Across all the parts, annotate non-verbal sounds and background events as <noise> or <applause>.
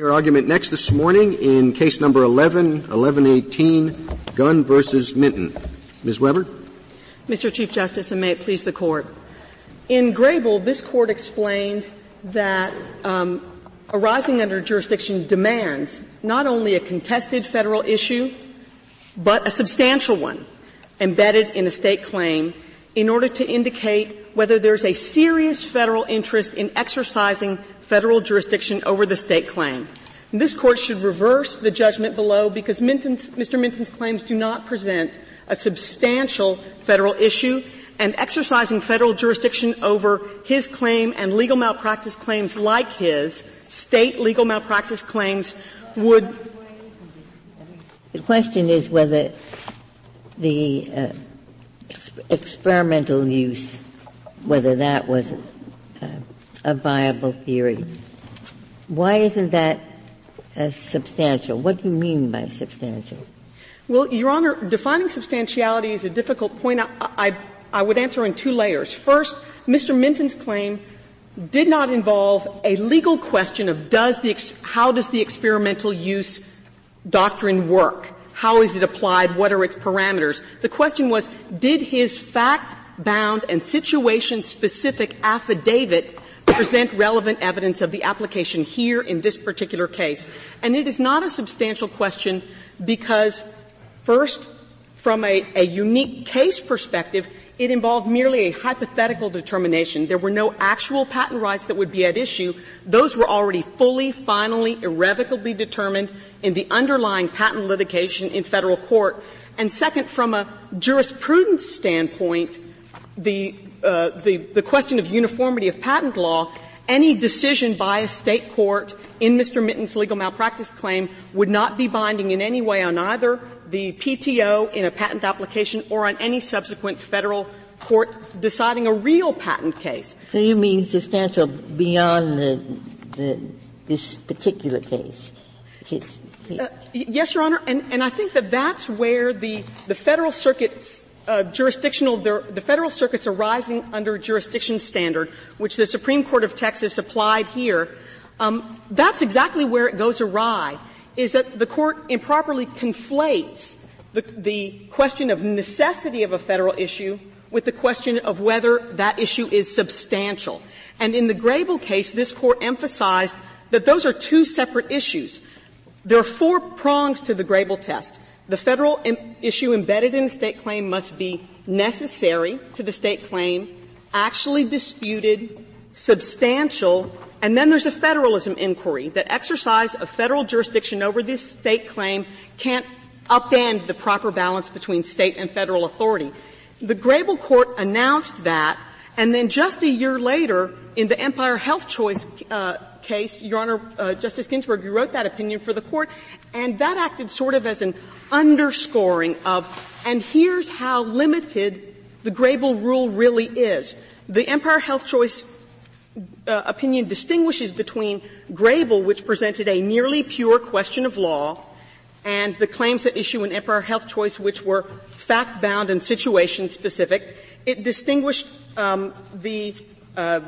Our argument next this morning in case number 11, 1118, Gunn versus Minton. Ms. Webre? Mr. Chief Justice, and may it please the Court. In Grable, this Court explained that um, arising under jurisdiction demands not only a contested federal issue, but a substantial one embedded in a state claim in order to indicate whether there's a serious federal interest in exercising federal jurisdiction over the state claim. And this court should reverse the judgment below because Minton's, Mr. Minton's claims do not present a substantial federal issue and exercising federal jurisdiction over his claim and legal malpractice claims like his, state legal malpractice claims would. The question is whether the uh, ex- experimental use, whether that was uh, a viable theory. Why isn't that as substantial? What do you mean by substantial? Well, Your Honor, defining substantiality is a difficult point. I, I, I would answer in two layers. First, Mr. Minton's claim did not involve a legal question of does the, how does the experimental use doctrine work? How is it applied? What are its parameters? The question was, did his fact-bound and situation-specific affidavit present relevant evidence of the application here in this particular case. And it is not a substantial question because first, from a, a unique case perspective, it involved merely a hypothetical determination. There were no actual patent rights that would be at issue. Those were already fully, finally, irrevocably determined in the underlying patent litigation in federal court. And second, from a jurisprudence standpoint, the uh, the, the question of uniformity of patent law, any decision by a state court in Mr. Minton's legal malpractice claim would not be binding in any way on either the PTO in a patent application or on any subsequent federal court deciding a real patent case. So you mean substantial beyond the, the this particular case? Uh, yes, Your Honor, and, and I think that that's where the, the federal circuit's uh, jurisdictional, the, federal circuits arising under jurisdiction standard, which the Supreme Court of Texas applied here, um, that's exactly where it goes awry. Is that the court improperly conflates the, the question of necessity of a federal issue with the question of whether that issue is substantial. And in the Grable case, this court emphasized that those are two separate issues. There are four prongs to the Grable test. The federal Im- issue embedded in a state claim must be necessary to the state claim, actually disputed, substantial, and then there's a federalism inquiry that exercise of federal jurisdiction over this state claim can't upend the proper balance between state and federal authority. The Grable court announced that, and then just a year later, in the Empire Health Choice uh, case, Your Honor, uh, Justice Ginsburg, you wrote that opinion for the court, and that acted sort of as an underscoring of, and here's how limited the Grable rule really is. The Empire Health Choice uh, opinion distinguishes between Grable, which presented a nearly pure question of law, and the claims that issue in Empire Health Choice, which were fact-bound and situation-specific. It distinguished um, the uh,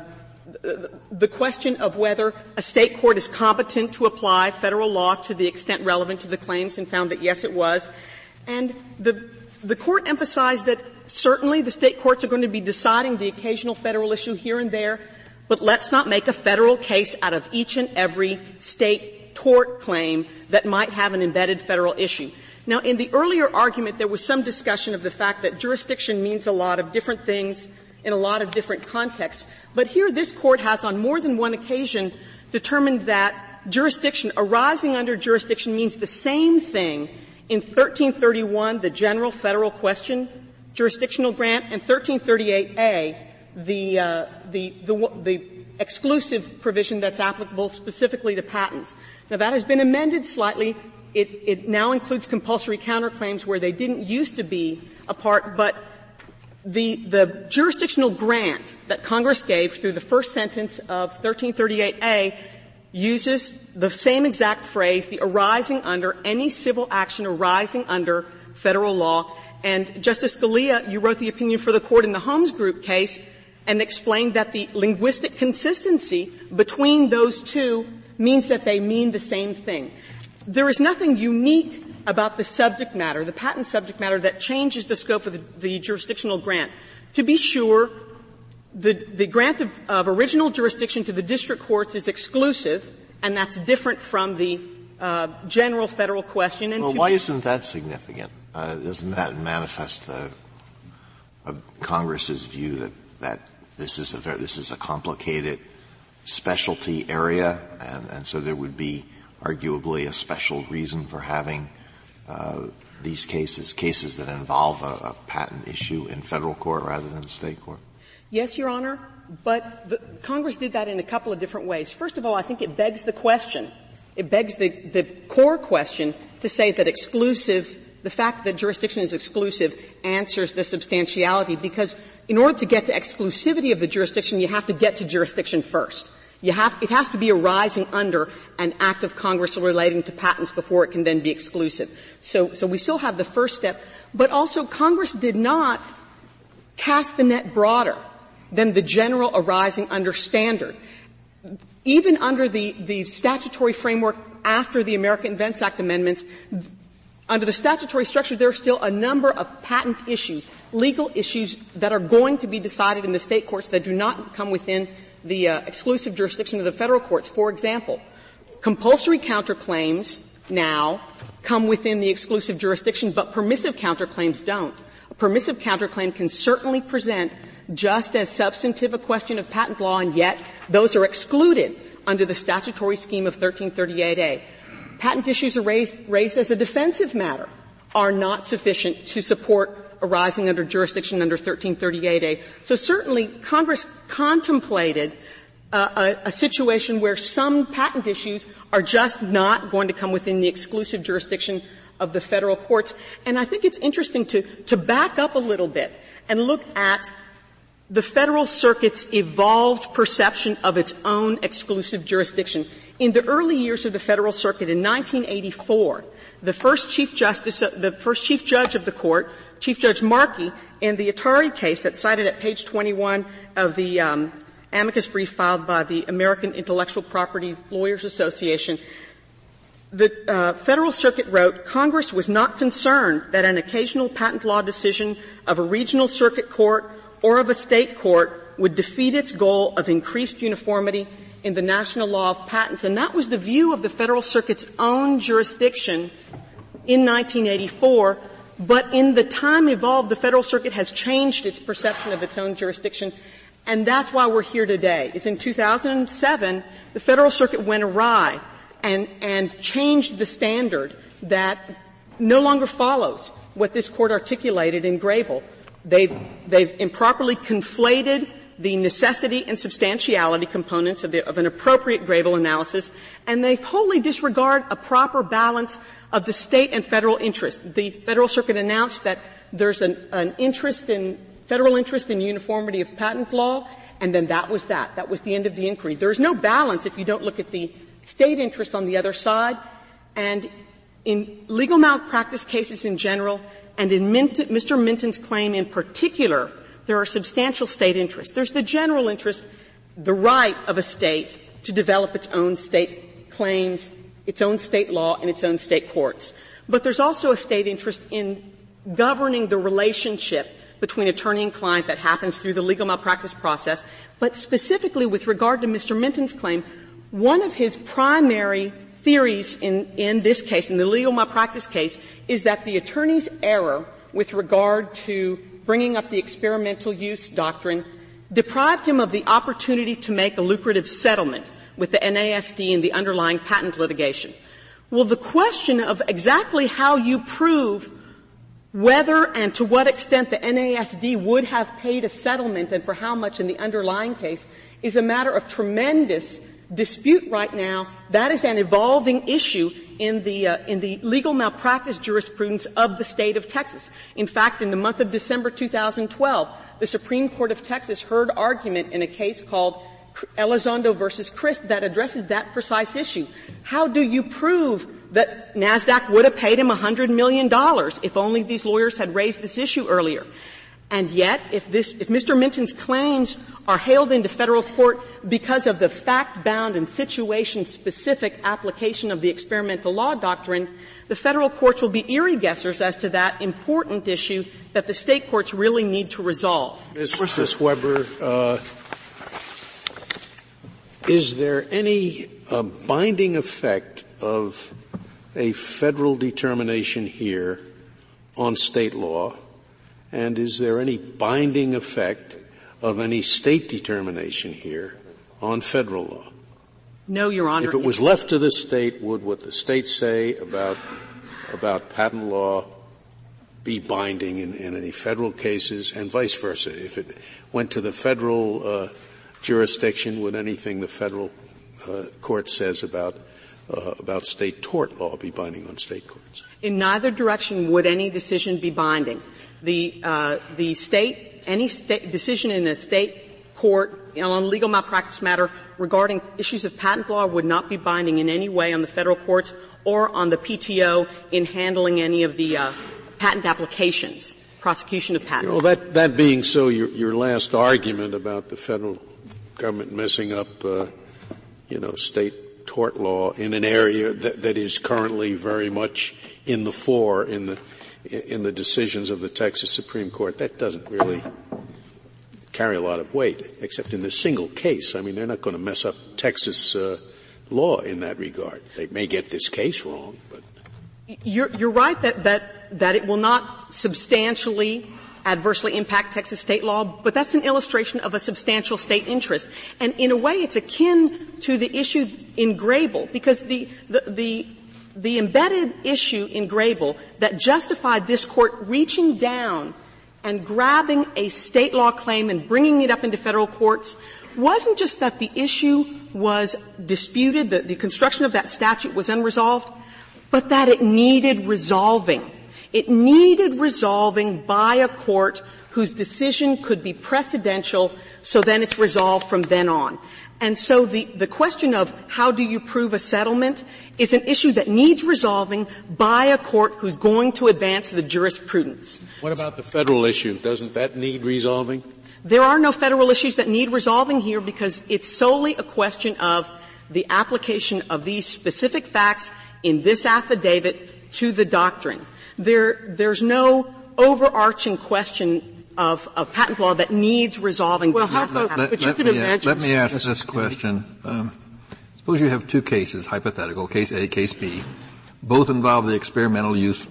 the question of whether a state court is competent to apply federal law to the extent relevant to the claims and found that yes it was. And the, the court emphasized that certainly the state courts are going to be deciding the occasional federal issue here and there, but let's not make a federal case out of each and every state tort claim that might have an embedded federal issue. Now, in the earlier argument, there was some discussion of the fact that jurisdiction means a lot of different things in a lot of different contexts. But here this court has on more than one occasion determined that jurisdiction, arising under jurisdiction means the same thing in 1331, the general federal question jurisdictional grant, and 1338A, the, uh, the, the, the exclusive provision that's applicable specifically to patents. Now that has been amended slightly. It, it now includes compulsory counterclaims where they didn't used to be a part, but the, the jurisdictional grant that Congress gave through the first sentence of 1338A uses the same exact phrase, the arising under, any civil action arising under federal law. And Justice Scalia, you wrote the opinion for the court in the Holmes Group case and explained that the linguistic consistency between those two means that they mean the same thing. There is nothing unique about the subject matter, the patent subject matter, that changes the scope of the, the jurisdictional grant. To be sure, the, the grant of, of, original jurisdiction to the district courts is exclusive, and that's different from the uh, general federal question. And well, why isn't that significant? Uh, doesn't that manifest the, Congress's view that that this is a very, this is a complicated specialty area, and, and so there would be arguably a special reason for having Uh, these cases, cases that involve a, a, patent issue in federal court rather than state court? Yes, Your Honor, but the, Congress did that in a couple of different ways. First of all, I think it begs the question, it begs the, the core question to say that exclusive, the fact that jurisdiction is exclusive answers the substantiality because in order to get to exclusivity of the jurisdiction, you have to get to jurisdiction first. You have, it has to be arising under an act of Congress relating to patents before it can then be exclusive. So, so we still have the first step, but also Congress did not cast the net broader than the general arising under standard. Even under the, the statutory framework after the American Invents Act amendments, under the statutory structure, there are still a number of patent issues, legal issues that are going to be decided in the state courts that do not come within the uh, exclusive jurisdiction of the federal courts. For example, compulsory counterclaims now come within the exclusive jurisdiction, but permissive counterclaims don't. A permissive counterclaim can certainly present just as substantive a question of patent law, and yet those are excluded under the statutory scheme of 1338A. Patent issues are raised, raised as a defensive matter are not sufficient to support arising under jurisdiction under 1338A. So certainly Congress contemplated a, a, situation where some patent issues are just not going to come within the exclusive jurisdiction of the federal courts. And I think it's interesting to, to back up a little bit and look at the federal circuit's evolved perception of its own exclusive jurisdiction. In the early years of the federal circuit in 1984, the first chief justice, the first chief judge of the court Chief Judge Markey in the Atari case that's cited at page 21 of the um, amicus brief filed by the American Intellectual Property Lawyers Association, the uh, Federal Circuit wrote, Congress was not concerned that an occasional patent law decision of a regional circuit court or of a state court would defeat its goal of increased uniformity in the national law of patents. And that was the view of the Federal Circuit's own jurisdiction in 1984 but in the time evolved, the Federal Circuit has changed its perception of its own jurisdiction, and that's why we're here today. Is in 2007, the Federal Circuit went awry and, and changed the standard that no longer follows what this court articulated in Grable. They've, they've improperly conflated the necessity and substantiality components of, the, of, an appropriate Grable analysis, and they wholly disregard a proper balance of the state and federal interest. The Federal Circuit announced that there's an, an interest in federal interest in uniformity of patent law, and then that was that. That was the end of the inquiry. There's no balance if you don't look at the state interest on the other side, and in legal malpractice cases in general, and in Minton, Mr. Minton's claim in particular, there are substantial state interests. There's the general interest, the right of a state to develop its own state claims, its own state law, and its own state courts. But there's also a state interest in governing the relationship between attorney and client that happens through the legal malpractice process. But specifically with regard to Mr. Minton's claim, one of his primary theories in, in this case, in the legal malpractice case, is that the attorney's error with regard to bringing up the experimental use doctrine deprived him of the opportunity to make a lucrative settlement with the NASD in the underlying patent litigation. Well, the question of exactly how you prove whether and to what extent the NASD would have paid a settlement and for how much in the underlying case is a matter of tremendous dispute right now. That is an evolving issue in the, uh, in the legal malpractice jurisprudence of the state of Texas. In fact, in the month of December 2012, the Supreme Court of Texas heard argument in a case called Elizondo versus Krist that addresses that precise issue. How do you prove that NASDAQ would have paid him $100 million if only these lawyers had raised this issue earlier? And yet, if this, if Mr. Minton's claims are hailed into federal court because of the fact-bound and situation-specific application of the experimental law doctrine, the federal courts will be Erie guessers as to that important issue that the state courts really need to resolve. Ms. Webre, uh, is there any uh, binding effect of a federal determination here on state law? And is there any binding effect of any state determination here on federal law? No, Your Honor. If it was left to the state, would what the state say about about patent law be binding in, in any federal cases, and vice versa? If it went to the federal uh, jurisdiction, would anything the federal uh, court says about uh, about state tort law be binding on state courts? In neither direction would any decision be binding. The uh, the state any state decision in a state court on a legal malpractice matter regarding issues of patent law would not be binding in any way on the federal courts or on the PTO in handling any of the uh, patent applications, prosecution of patents. Well, that, that being so, your, your last argument about the federal government messing up, uh, you know, state tort law in an area that, that is currently very much in the fore in the in the decisions of the Texas Supreme Court. That doesn't really carry a lot of weight, except in this single case. I mean, they're not going to mess up Texas uh, law in that regard. They may get this case wrong, but you're, you're right that that that it will not substantially adversely impact Texas state law, but that's an illustration of a substantial state interest. And in a way, it's akin to the issue in Grable, because the, the, the, the embedded issue in Grable that justified this court reaching down and grabbing a state law claim and bringing it up into federal courts wasn't just that the issue was disputed, that the construction of that statute was unresolved, but that it needed resolving. It needed resolving by a court whose decision could be precedential, so then it's resolved from then on. And so the, the question of how do you prove a settlement is an issue that needs resolving by a court who's going to advance the jurisprudence. What about the federal issue? Doesn't that need resolving? There are no federal issues that need resolving here because it's solely a question of the application of these specific facts in this affidavit to the doctrine. There, there's no overarching question of, of, patent law that needs resolving. Well, how about, let, but you can imagine. let me ask this question. Um, suppose you have two cases, hypothetical, case A, case B. Both involve the experimental use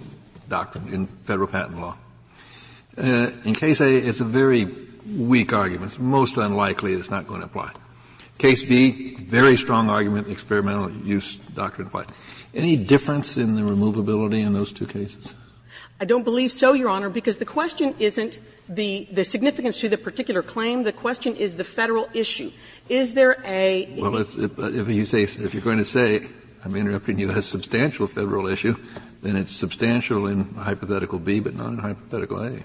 doctrine in federal patent law. Uh, in case A, it's a very weak argument. It's most unlikely it's not going to apply. Case B, very strong argument, experimental use doctrine applies. Any difference in the removability in those two cases? I don't believe so, Your Honor, because the question isn't the, the significance to the particular claim. The question is the federal issue. Is there a? Well, if, if you say if you're going to say, I'm interrupting you, a substantial federal issue, then it's substantial in hypothetical B, but not in hypothetical A.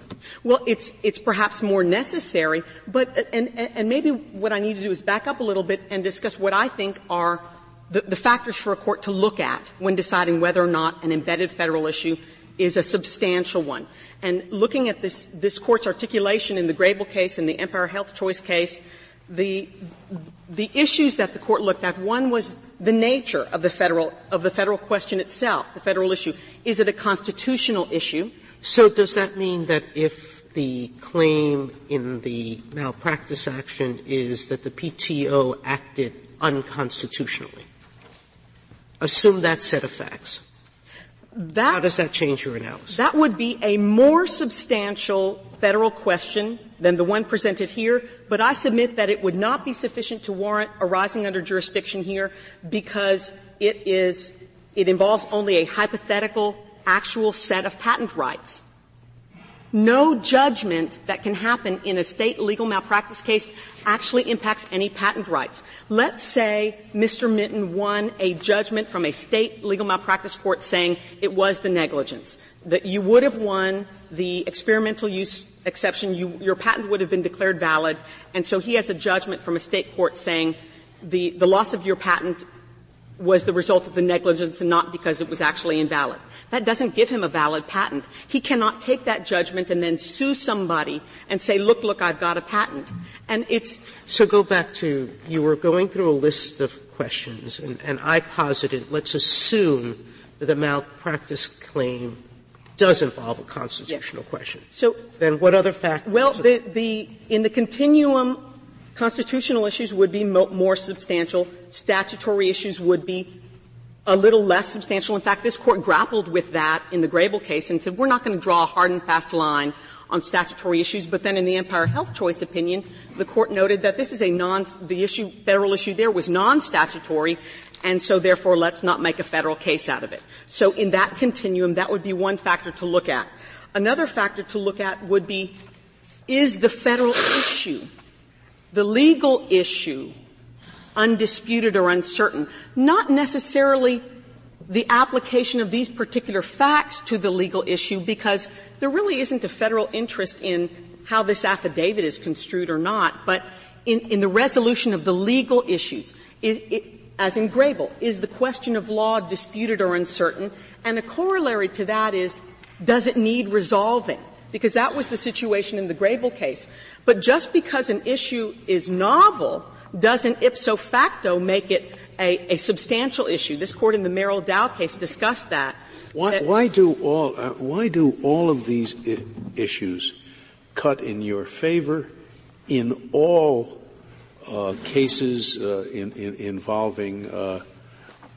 Well, it's it's perhaps more necessary, but and and maybe what I need to do is back up a little bit and discuss what I think are the, the factors for a court to look at when deciding whether or not an embedded federal issue is a substantial one. And looking at this, this court's articulation in the Grable case and the Empire Health Choice case, the, the issues that the court looked at, one was the nature of the federal, of the federal question itself, the federal issue. Is it a constitutional issue? So does that mean that if the claim in the malpractice action is that the PTO acted unconstitutionally? Assume that set of facts. That, How does that change your analysis? That would be a more substantial federal question than the one presented here, but I submit that it would not be sufficient to warrant arising under jurisdiction here because it is, it involves only a hypothetical actual set of patent rights no judgment that can happen in a state legal malpractice case actually impacts any patent rights. Let's say Mr. Minton won a judgment from a state legal malpractice court saying it was the negligence. That you would have won the experimental use exception, you, your patent would have been declared valid, and so he has a judgment from a state court saying the, the loss of your patent was the result of the negligence and not because it was actually invalid. That doesn't give him a valid patent. He cannot take that judgment and then sue somebody and say, look, look, I've got a patent. And it's. So go back to, you were going through a list of questions and, and I posited, let's assume that the malpractice claim does involve a constitutional yes. question. So then what other factors? Well, the, the, in the continuum, constitutional issues would be mo- more substantial. Statutory issues would be a little less substantial. In fact, this court grappled with that in the Grable case and said, we're not going to draw a hard and fast line on statutory issues, but then in the Empire Health Choice opinion, the court noted that this is a non, the issue, federal issue there was non-statutory, and so therefore let's not make a federal case out of it. So in that continuum, that would be one factor to look at. Another factor to look at would be, is the federal issue, the legal issue, undisputed or uncertain. Not necessarily the application of these particular facts to the legal issue because there really isn't a federal interest in how this affidavit is construed or not, but in, in the resolution of the legal issues. It, it, as in Grable, is the question of law disputed or uncertain? And a corollary to that is, does it need resolving? Because that was the situation in the Grable case. But just because an issue is novel doesn't ipso facto make it a, a substantial issue. This court in the Merrell Dow case discussed that. Why, that why do all uh, why do all of these I- issues cut in your favor in all uh, cases uh, in, in involving uh,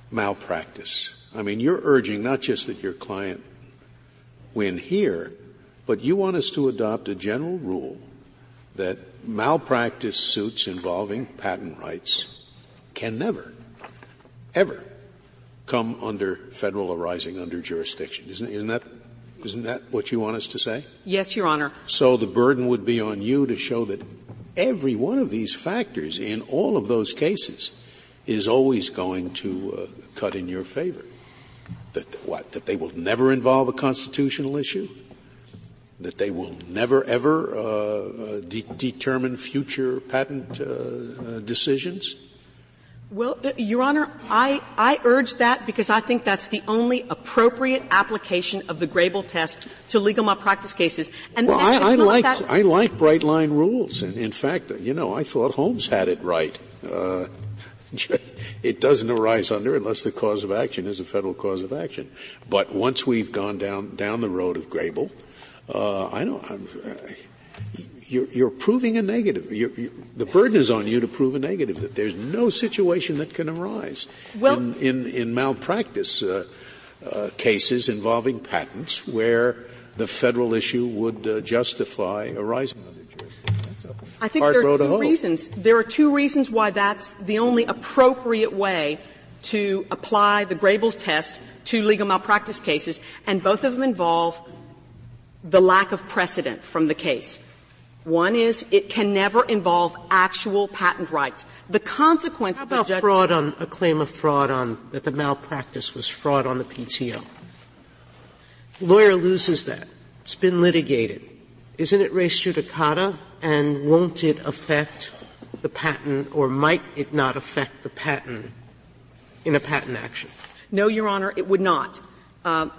malpractice? I mean, you're urging not just that your client win here, but you want us to adopt a general rule that malpractice suits involving patent rights can never, ever come under federal arising under jurisdiction. Isn't, isn't that isn't that what you want us to say? Yes, Your Honor. So the burden would be on you to show that every one of these factors in all of those cases is always going to uh, cut in your favor. That what? That they will never involve a constitutional issue? That they will never ever uh, uh, de- determine future patent uh, uh, decisions? Well, uh, Your Honor, I, I urge that because I think that's the only appropriate application of the Grable test to legal malpractice cases. And well, I, I like I like bright line rules, and in fact, you know, I thought Holmes had it right. Uh, <laughs> it doesn't arise under unless the cause of action is a federal cause of action. But once we've gone down down the road of Grable, uh, I don't. I'm, uh, you're, you're, proving a negative. You're, you're, the burden is on you to prove a negative that there's no situation that can arise well, in, in, in malpractice uh, uh, cases involving patents where the federal issue would uh, justify arising under jurisdiction. I think there are two reasons. There are two reasons why that's the only appropriate way to apply the Grable's test to legal malpractice cases, and both of them involve the lack of precedent from the case. One is it can never involve actual patent rights. The consequence How about judge- fraud on a claim of fraud on that the malpractice was fraud on the PTO? Lawyer loses that. It's been litigated. Isn't it res judicata? And won't it affect the patent, or might it not affect the patent in a patent action? No, Your Honor, it would not. Um,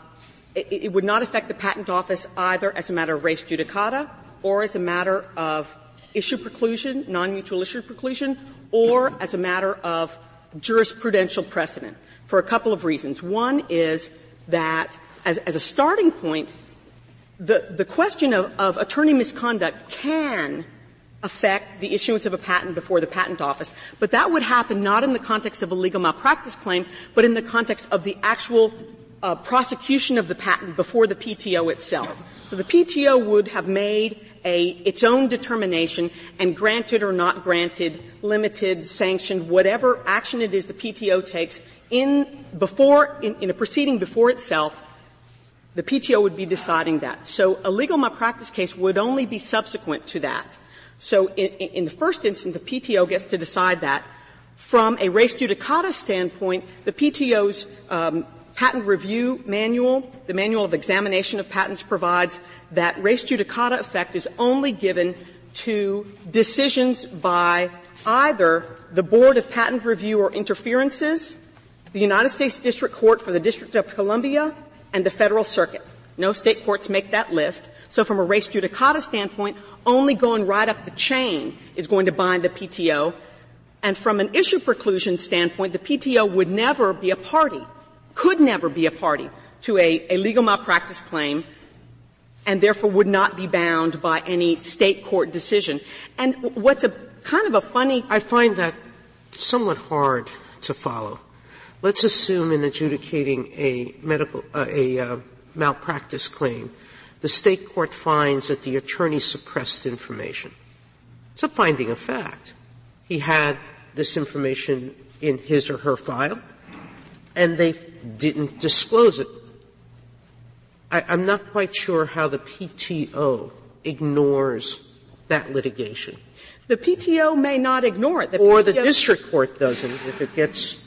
it, would not affect the patent office either as a matter of res judicata or as a matter of issue preclusion, non-mutual issue preclusion, or as a matter of jurisprudential precedent for a couple of reasons. One is that as, as a starting point, the, the question of, of attorney misconduct can affect the issuance of a patent before the patent office, but that would happen not in the context of a legal malpractice claim, but in the context of the actual uh, prosecution of the patent before the PTO itself. So the PTO would have made a, its own determination and granted or not granted, limited, sanctioned, whatever action it is the PTO takes in before in, in a proceeding before itself, the PTO would be deciding that. So a legal malpractice case would only be subsequent to that. So in, in the first instance, the PTO gets to decide that. From a res judicata standpoint, the PTO's um, patent review manual, the manual of examination of patents provides that res judicata effect is only given to decisions by either the Board of Patent Review or Interferences the United States District Court for the District of Columbia, and the Federal Circuit. No state courts make that list. So from a res judicata standpoint, only going right up the chain is going to bind the PTO. And from an issue preclusion standpoint, the PTO would never be a party, could never be a party to a, a legal malpractice claim and therefore would not be bound by any state court decision. And what's a kind of a funny I find that somewhat hard to follow. Let's assume in adjudicating a medical uh, a uh, malpractice claim, the state court finds that the attorney suppressed information. It's a finding of fact. He had this information in his or her file, and they didn't disclose it. I, I'm not quite sure how the PTO ignores that litigation. The PTO may not ignore it. The or PTO the district court doesn't if it gets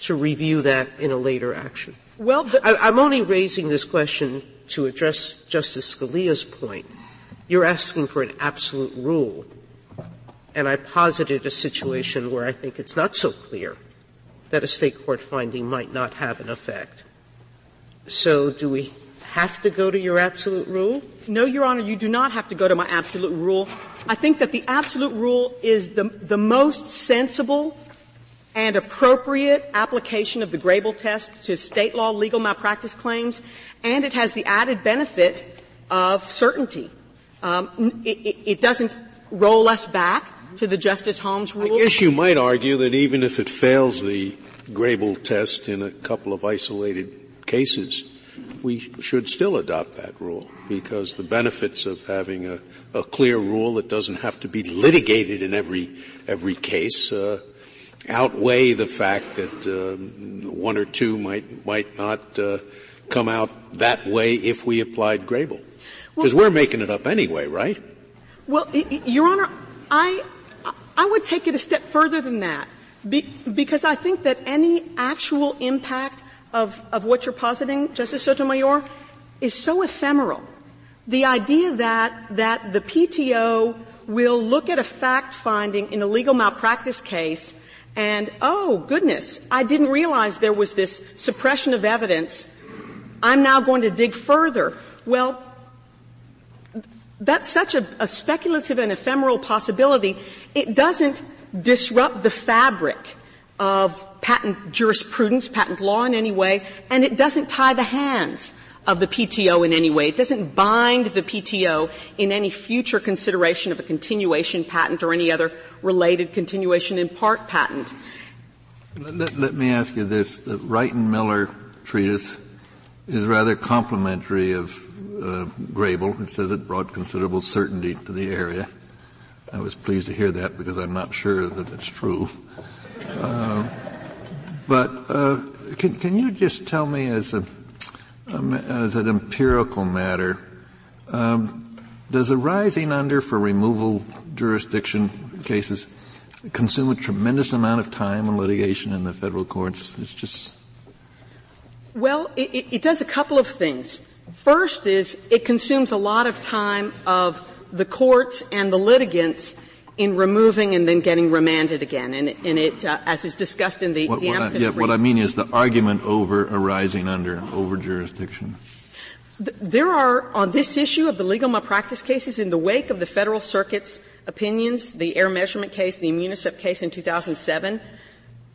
to review that in a later action. Well, I, am only raising this question to address Justice Scalia's point. You're asking for an absolute rule, and I posited a situation where I think it's not so clear that a state court finding might not have an effect. So do we have to go to your absolute rule? No, Your Honor, you do not have to go to my absolute rule. I think that the absolute rule is the, the most sensible and appropriate application of the Grable test to state law legal malpractice claims, and it has the added benefit of certainty. Um, it, it, doesn't roll us back to the Justice Holmes rule. I guess you might argue that even if it fails the Grable test in a couple of isolated cases, we should still adopt that rule because the benefits of having a, a clear rule that doesn't have to be litigated in every every case uh, outweigh the fact that uh, one or two might might not uh, come out that way if we applied Grable. Because well, we're making it up anyway, right? Well, Your Honor, I I would take it a step further than that, be, because I think that any actual impact of of what you're positing, Justice Sotomayor, is so ephemeral. The idea that that the PTO will look at a fact finding in a legal malpractice case and, oh goodness, I didn't realize there was this suppression of evidence. I'm now going to dig further. Well, that's such a, a speculative and ephemeral possibility. It doesn't disrupt the fabric of patent jurisprudence, patent law in any way, and it doesn't tie the hands of the PTO in any way. It doesn't bind the PTO in any future consideration of a continuation patent or any other related continuation in part patent. Let, let me ask you this. The Wright and Miller treatise is rather complimentary of uh, Grable. It says it brought considerable certainty to the area. I was pleased to hear that because I'm not sure that that's true. Uh, but uh, can, can you just tell me as a um, as an empirical matter, um, does arising under for removal jurisdiction cases consume a tremendous amount of time and litigation in the federal courts? It's just. Well, it, it does a couple of things. First is it consumes a lot of time of the courts and the litigants in removing and then getting remanded again. And, and it, uh, as is discussed in the, what, the what I, yeah, what I mean is the argument over arising under over jurisdiction. There are, on this issue of the legal malpractice cases, in the wake of the Federal Circuit's opinions, the air measurement case, the Immunocept case in 2007,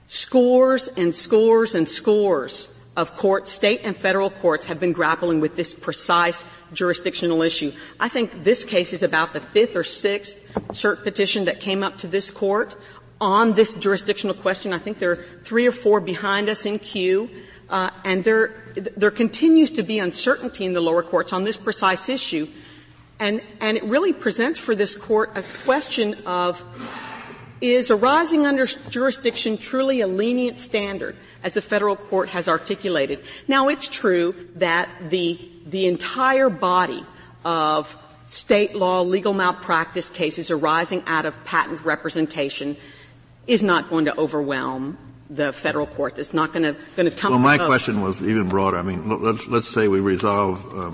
scores and scores and scores of courts, state and federal courts, have been grappling with this precise jurisdictional issue. I think this case is about the fifth or sixth cert petition that came up to this court on this jurisdictional question. I think there are three or four behind us in queue. Uh, and there, there continues to be uncertainty in the lower courts on this precise issue. And, and it really presents for this court a question of is arising under jurisdiction truly a lenient standard as the federal court has articulated? Now it's true that the, the entire body of state law legal malpractice cases arising out of patent representation is not going to overwhelm the federal court. It's not going to going to tumble. Well, my question was even broader. I mean, let's let's say we resolve uh,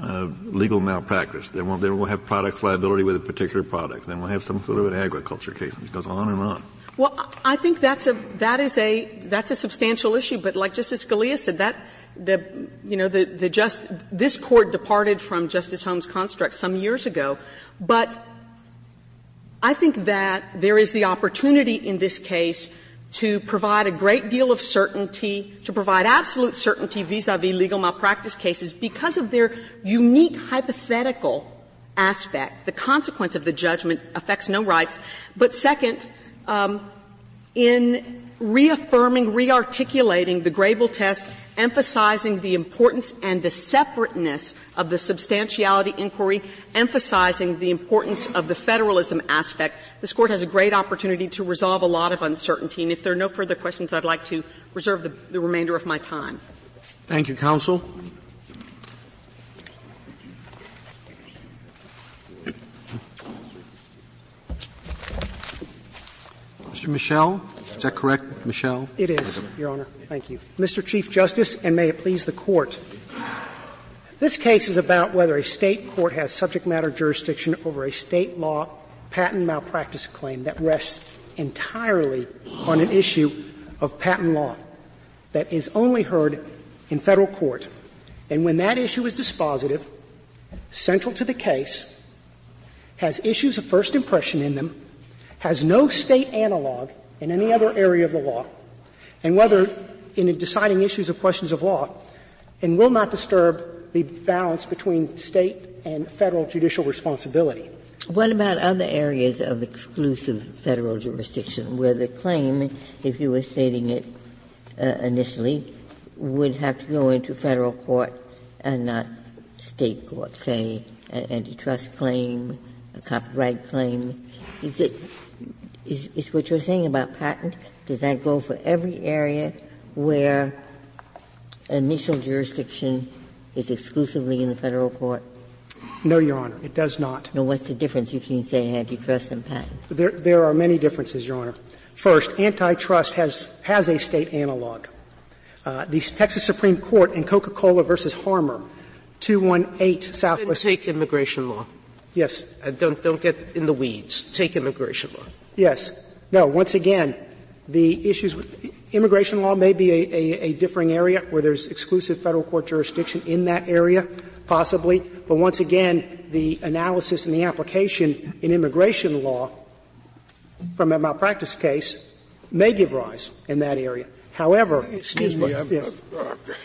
uh, legal malpractice. Then we'll, then we'll have products liability with a particular product. Then we'll have some sort of an agriculture case. It goes on and on. Well, I think that's a, that is a, that's a substantial issue, but like Justice Scalia said, that, the, you know, the, the just, this court departed from Justice Holmes' construct some years ago, but I think that there is the opportunity in this case to provide a great deal of certainty, to provide absolute certainty vis-a-vis legal malpractice cases because of their unique hypothetical aspect. The consequence of the judgment affects no rights. But second, um, in reaffirming, rearticulating the Grable test, emphasizing the importance and the separateness of the substantiality inquiry, emphasizing the importance of the federalism aspect, this court has a great opportunity to resolve a lot of uncertainty. And if there are no further questions, I'd like to reserve the, the remainder of my time. Thank you, counsel. Mr. Michel, is that correct, Michelle? It is, Your Honor. Thank you. Mr. Chief Justice, and may it please the Court. This case is about whether a state court has subject matter jurisdiction over a state law patent malpractice claim that rests entirely on an issue of patent law that is only heard in federal court. And when that issue is dispositive, central to the case, has issues of first impression in them, has no state analog in any other area of the law, and whether in deciding issues of questions of law, and will not disturb the balance between state and federal judicial responsibility. What about other areas of exclusive federal jurisdiction where the claim, if you were stating it uh, initially, would have to go into federal court and not state court, say an antitrust claim, a copyright claim? Is it is, is what you're saying about patent, does that go for every area where initial jurisdiction is exclusively in the federal court? No, Your Honor, it does not. No, what's the difference between, say, antitrust and patent? There, there are many differences, Your Honor. First, antitrust has, has a state analog. Uh, the Texas Supreme Court in Coca-Cola versus Harmar, 218 Southwest. Take immigration law. Yes. Uh, don't, don't get in the weeds. Take immigration law. Yes. No, once again, the issues with immigration law may be a, a, a, differing area where there's exclusive federal court jurisdiction in that area, possibly. But once again, the analysis and the application in immigration law from a malpractice case may give rise in that area. However, excuse me, yes.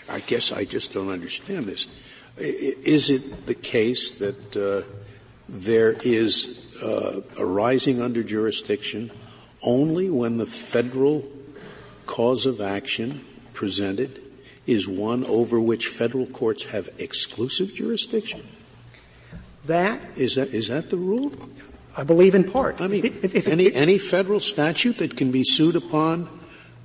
I guess I just don't understand this. Is it the case that uh, there is uh, arising under jurisdiction only when the federal cause of action presented is one over which federal courts have exclusive jurisdiction? That is that is that the rule? I believe in part. I mean, if, if, any any federal statute that can be sued upon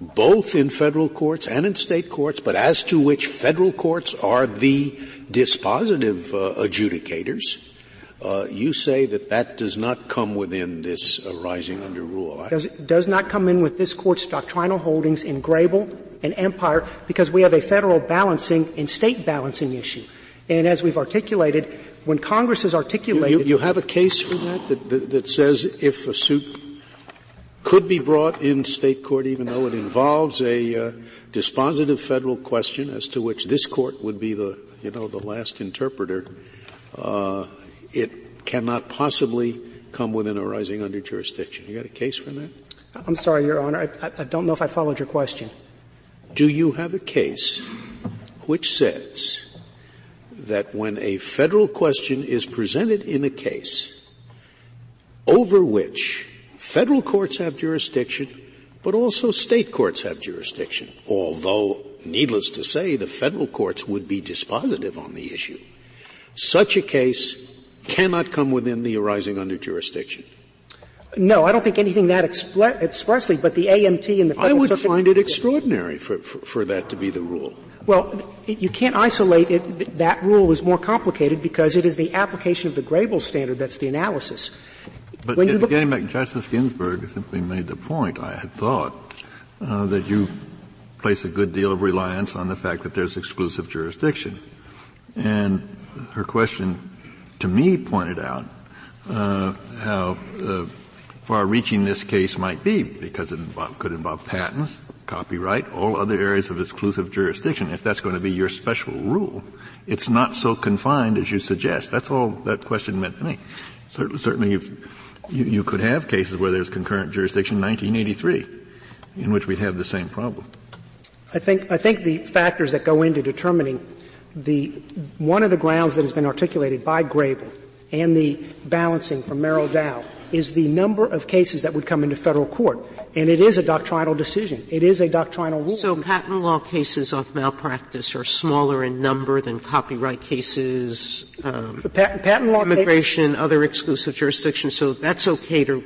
both in federal courts and in state courts, but as to which federal courts are the dispositive uh, adjudicators, uh, you say that that does not come within this arising under rule. Does, does not come in with this court's doctrinal holdings in Grable and Empire because we have a federal balancing and state balancing issue. And as we've articulated, when Congress has articulated, you, you, you have a case for that, that, that that says if a suit could be brought in state court, even though it involves a uh, dispositive federal question as to which this court would be the you know the last interpreter. Uh, it cannot possibly come within arising under jurisdiction. You got a case for that? I'm sorry, Your Honor. I, I don't know if I followed your question. Do you have a case which says that when a federal question is presented in a case over which federal courts have jurisdiction, but also state courts have jurisdiction, although, needless to say, the federal courts would be dispositive on the issue. Such a case cannot come within the arising under jurisdiction. No, I don't think anything that expl- expressly, but the AMT and the Federal I would Circuit, find it extraordinary for, for, for, that to be the rule. Well, you can't isolate it. That rule is more complicated because it is the application of the Grable standard that's the analysis. But when look, getting back, Justice Ginsburg simply made the point, I had thought, uh, that you place a good deal of reliance on the fact that there's exclusive jurisdiction. And her question to me pointed out uh, how uh, far-reaching this case might be, because it involve, could involve patents, copyright, all other areas of exclusive jurisdiction, if that's going to be your special rule. It's not so confined as you suggest. That's all that question meant to me. Certainly, certainly you, you could have cases where there's concurrent jurisdiction 1983, in which we'd have the same problem. I think, I think the factors that go into determining the, one of the grounds that has been articulated by Grable and the balancing from Merrell Dow is the number of cases that would come into federal court. And it is a doctrinal decision. It is a doctrinal rule. So patent law cases of malpractice are smaller in number than copyright cases, um, patent, patent law immigration, other exclusive jurisdictions. So that's okay to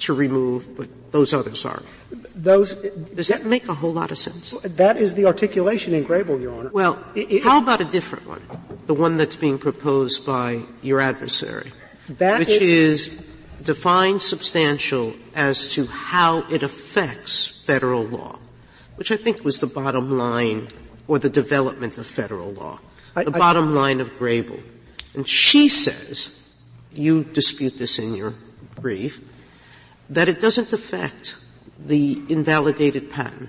to remove, but those others are. Those does that make a whole lot of sense? That is the articulation in Grable, Your Honor. Well, it, it, how about a different one? The one that's being proposed by your adversary, which is, is define substantial as to how it affects federal law, which I think was the bottom line or the development of federal law, I, the I, bottom line of Grable. And she says, you dispute this in your brief, that it doesn't affect the invalidated patent.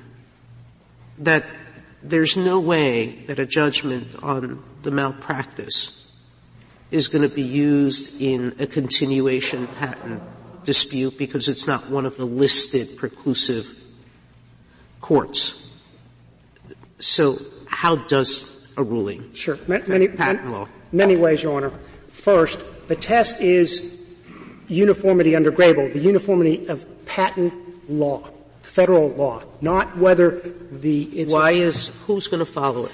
That there's no way that a judgment on the malpractice is going to be used in a continuation patent dispute because it's not one of the listed preclusive courts. So how does a ruling sure. many, patent law? Many ways, Your Honor. First, the test is uniformity under Grable, the uniformity of patent law, federal law, not whether the. Why is who's going to follow it?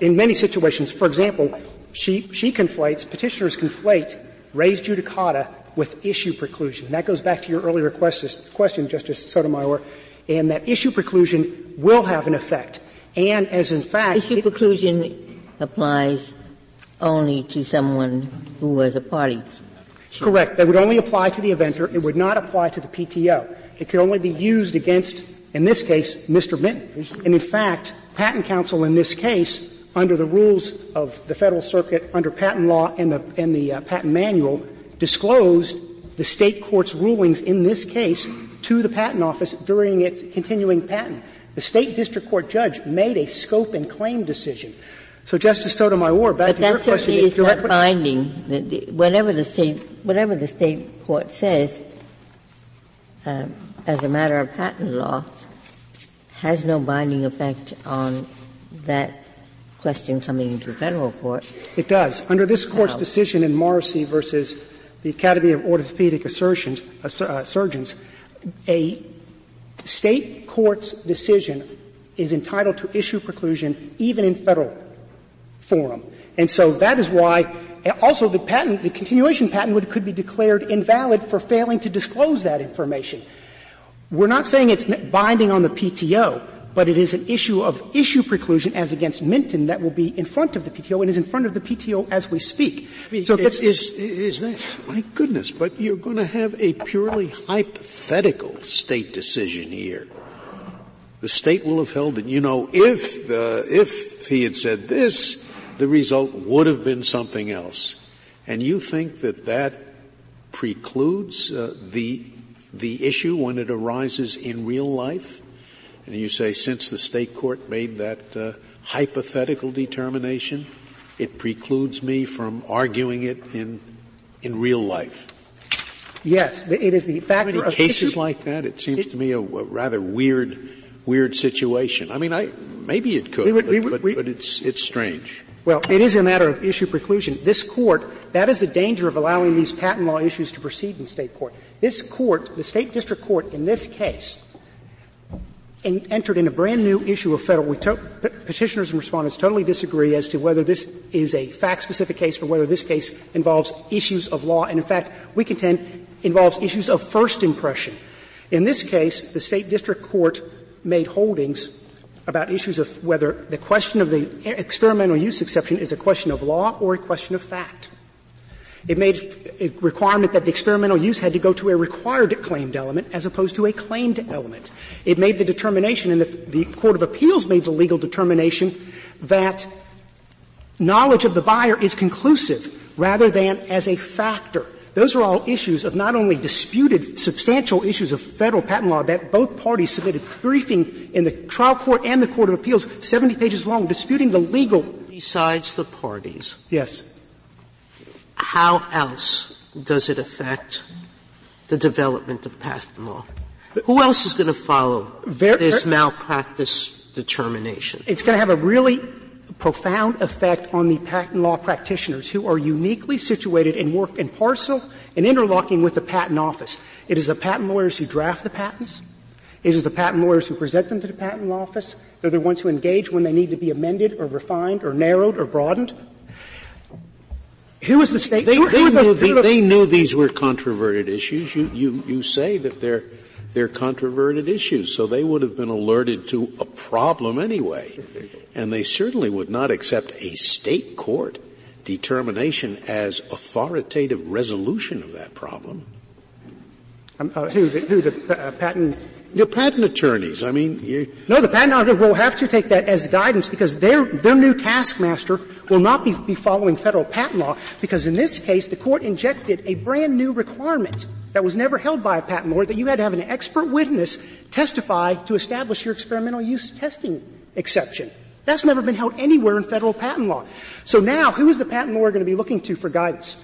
In many situations, for example, she she conflates petitioners conflate res judicata with issue preclusion. And that goes back to your earlier question, Justice Sotomayor, and that issue preclusion will have an effect. And as in fact, issue preclusion applies only to someone who was a party Correct. They would only apply to the inventor. It would not apply to the PTO. It could only be used against, in this case, Mr. Minton. And in fact, Patent Counsel in this case, under the rules of the Federal Circuit, under patent law and the, and the uh, patent manual, disclosed the state court's rulings in this case to the patent office during its continuing patent. The state district court judge made a scope and claim decision so Justice Sotomayor, back but to your question, is not binding. Whatever the state, whatever the state court says, uh, as a matter of patent law, has no binding effect on that question coming into federal court. It does. Under this court's decision in Marrese versus the Academy of Orthopedic Assertions, uh, Surgeons, a state court's decision is entitled to issue preclusion even in federal forum. And so that is why also the patent, the continuation patent would, could be declared invalid for failing to disclose that information. We're not saying it's binding on the PTO, but it is an issue of issue preclusion as against Minton that will be in front of the PTO and is in front of the PTO as we speak. So is, is, is that, my goodness, but you're going to have a purely hypothetical state decision here. The state will have held that, you know, if the, if he had said this, the result would have been something else. And you think that that precludes uh, the the issue when it arises in real life? And you say, since the state court made that uh, hypothetical determination, it precludes me from arguing it in in real life. Yes, it is the factor of cases like that. It seems it, to me a, a, rather weird, weird situation. I mean, I maybe it could, we would, but, we would, but, we, but it's it's strange. Well, it is a matter of issue preclusion. This court, that is the danger of allowing these patent law issues to proceed in state court. This court, the state district court in this case, entered in a brand new issue of federal. To, petitioners and respondents totally disagree as to whether this is a fact-specific case or whether this case involves issues of law, and in fact, we contend involves issues of first impression. In this case, the state district court made holdings about issues of whether the question of the experimental use exception is a question of law or a question of fact. It made a requirement that the experimental use had to go to a required claimed element as opposed to a claimed element. It made the determination, and the, the Court of Appeals made the legal determination that knowledge of the buyer is conclusive rather than as a factor. Those are all issues of not only disputed substantial issues of federal patent law that both parties submitted briefing in the trial court and the Court of Appeals, 70 pages long, disputing the legal. Besides the parties. Yes. How else does it affect the development of patent law? Who else is going to follow very, this malpractice determination? It's going to have a really profound effect on the patent law practitioners who are uniquely situated and work in parcel and interlocking with the patent office. It is the patent lawyers who draft the patents. It is the patent lawyers who present them to the patent office. They're the ones who engage when they need to be amended or refined or narrowed or broadened. Who is the state? They, they, knew, the, they, knew, these were controverted issues. You, you, you say that they're, they're controverted issues, so they would have been alerted to a problem anyway. And they certainly would not accept a state court determination as authoritative resolution of that problem. Um, uh, who, the, who the uh, patent the patent attorneys, I mean, you, no, the patent attorneys will have to take that as guidance because their their new taskmaster will not be, be following federal patent law because in this case the court injected a brand new requirement that was never held by a patent lawyer that you had to have an expert witness testify to establish your experimental use testing exception. That's never been held anywhere in federal patent law. So now, who is the patent lawyer going to be looking to for guidance?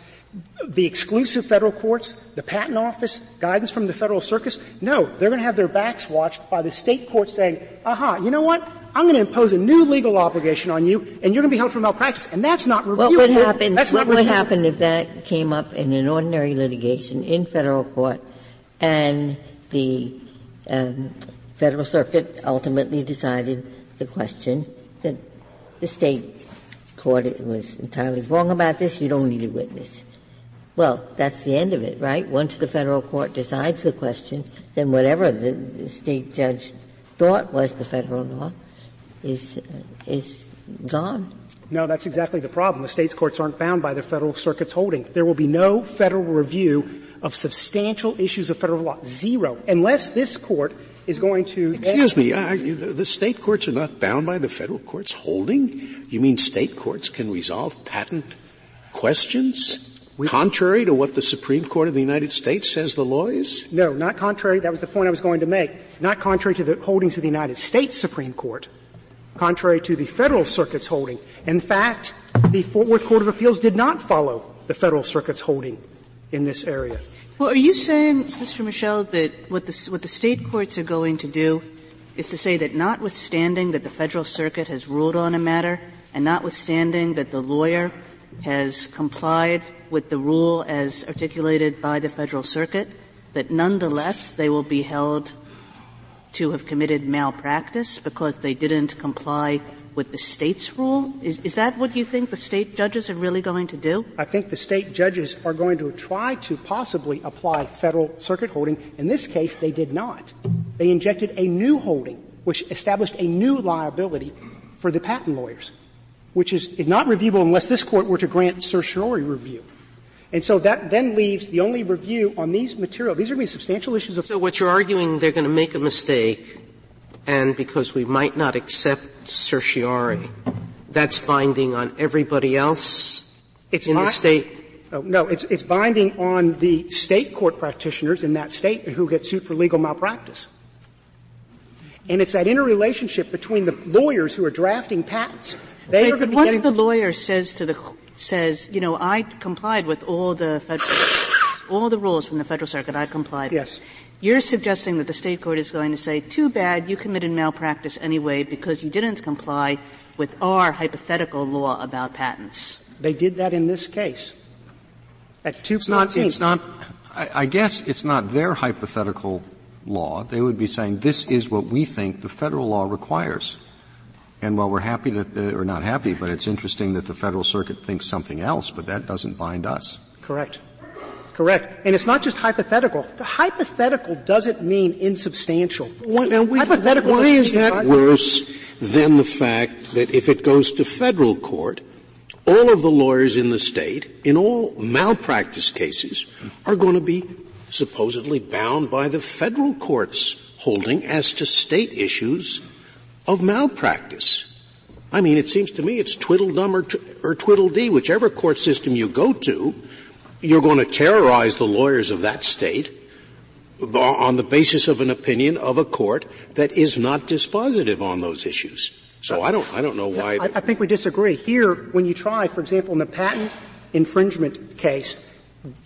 the exclusive federal courts, the patent office, guidance from the federal circuit? No, they're going to have their backs watched by the state courts saying, aha, you know what? I'm going to impose a new legal obligation on you, and you're going to be held for malpractice, and that's not reviewable. What would happen? That's what would happen if that came up in an ordinary litigation in federal court, and the um, federal circuit ultimately decided the question that the state court was entirely wrong about this. You don't need a witness. Well, that's the end of it, right? Once the federal court decides the question, then whatever the, the state judge thought was the federal law is, uh, is gone. No, that's exactly the problem. The state's courts aren't bound by the federal circuit's holding. There will be no federal review of substantial issues of federal law. Zero. Unless this court is going to. Excuse me, I, the state courts are not bound by the federal court's holding? You mean state courts can resolve patent questions? We, contrary to what the Supreme Court of the United States says the law is? No, not contrary. That was the point I was going to make. Not contrary to the holdings of the United States Supreme Court. Contrary to the Federal Circuit's holding. In fact, the Fort Worth Court of Appeals did not follow the Federal Circuit's holding in this area. Well, are you saying, Mr. Michel, that what the, what the state courts are going to do is to say that notwithstanding that the Federal Circuit has ruled on a matter, and notwithstanding that the lawyer has complied with the rule as articulated by the Federal Circuit, that nonetheless they will be held to have committed malpractice because they didn't comply with the state's rule? Is, is that what you think the state judges are really going to do? I think the state judges are going to try to possibly apply federal circuit holding. In this case, they did not. They injected a new holding, which established a new liability for the patent lawyers which is not reviewable unless this court were to grant certiorari review. And so that then leaves the only review on these material. These are going to be substantial issues of. So what you're arguing, they're going to make a mistake, and because we might not accept certiorari, that's binding on everybody else it's in bi- the state. Oh, no, it's, it's binding on the state court practitioners in that state who get sued for legal malpractice. And it's that interrelationship between the lawyers who are drafting patents they but once getting- the lawyer says to the says, you know, I complied with all the federal, all the rules from the federal circuit. I complied. Yes. You're suggesting that the state court is going to say, too bad, you committed malpractice anyway because you didn't comply with our hypothetical law about patents. They did that in this case. At two it's not, it's not, I, I guess it's not their hypothetical law. They would be saying, this is what we think the federal law requires. And while we're happy that, uh, or not happy, but it's interesting that the Federal Circuit thinks something else, but that doesn't bind us. Correct. Correct. And it's not just hypothetical. The hypothetical doesn't mean insubstantial. Why, we, hypothetical why is that worse than the fact that if it goes to federal court, all of the lawyers in the state, in all malpractice cases, are going to be supposedly bound by the federal court's holding as to state issues of malpractice. I mean, it seems to me it's twiddledum or, t- or twiddledee, whichever court system you go to. you're going to terrorize the lawyers of that state on the basis of an opinion of a court that is not dispositive on those issues. So I don't, I don't know why. I, I think we disagree. Here, when you try, for example, in the patent infringement case,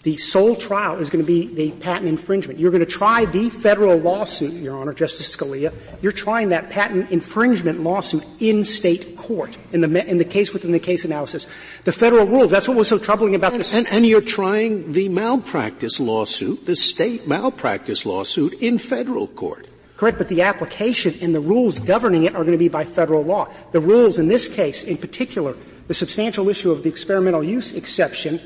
the sole trial is going to be the patent infringement. You're going to try the federal lawsuit, Your Honor, Justice Scalia. You're trying that patent infringement lawsuit in state court in the in the case within the case analysis. The federal rules. That's what was so troubling about and, this. And, and you're trying the malpractice lawsuit, the state malpractice lawsuit, in federal court. Correct, but the application and the rules governing it are going to be by federal law. The rules in this case, in particular, the substantial issue of the experimental use exception